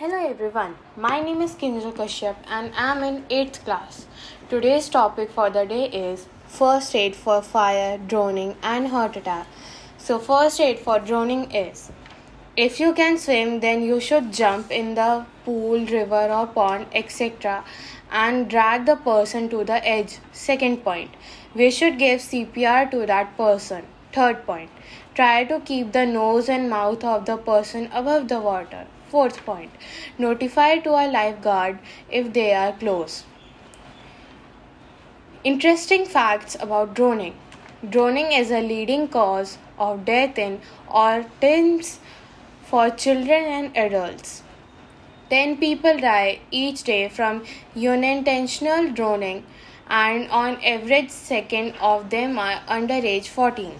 Hello everyone, my name is Kinjal Kashyap and I am in 8th class. Today's topic for the day is first aid for fire, drowning, and heart attack. So, first aid for drowning is if you can swim, then you should jump in the pool, river, or pond, etc., and drag the person to the edge. Second point, we should give CPR to that person. Third point, try to keep the nose and mouth of the person above the water. Fourth point, notify to a lifeguard if they are close. Interesting facts about drowning. Drowning is a leading cause of death in teens for children and adults. 10 people die each day from unintentional drowning and on average second of them are under age 14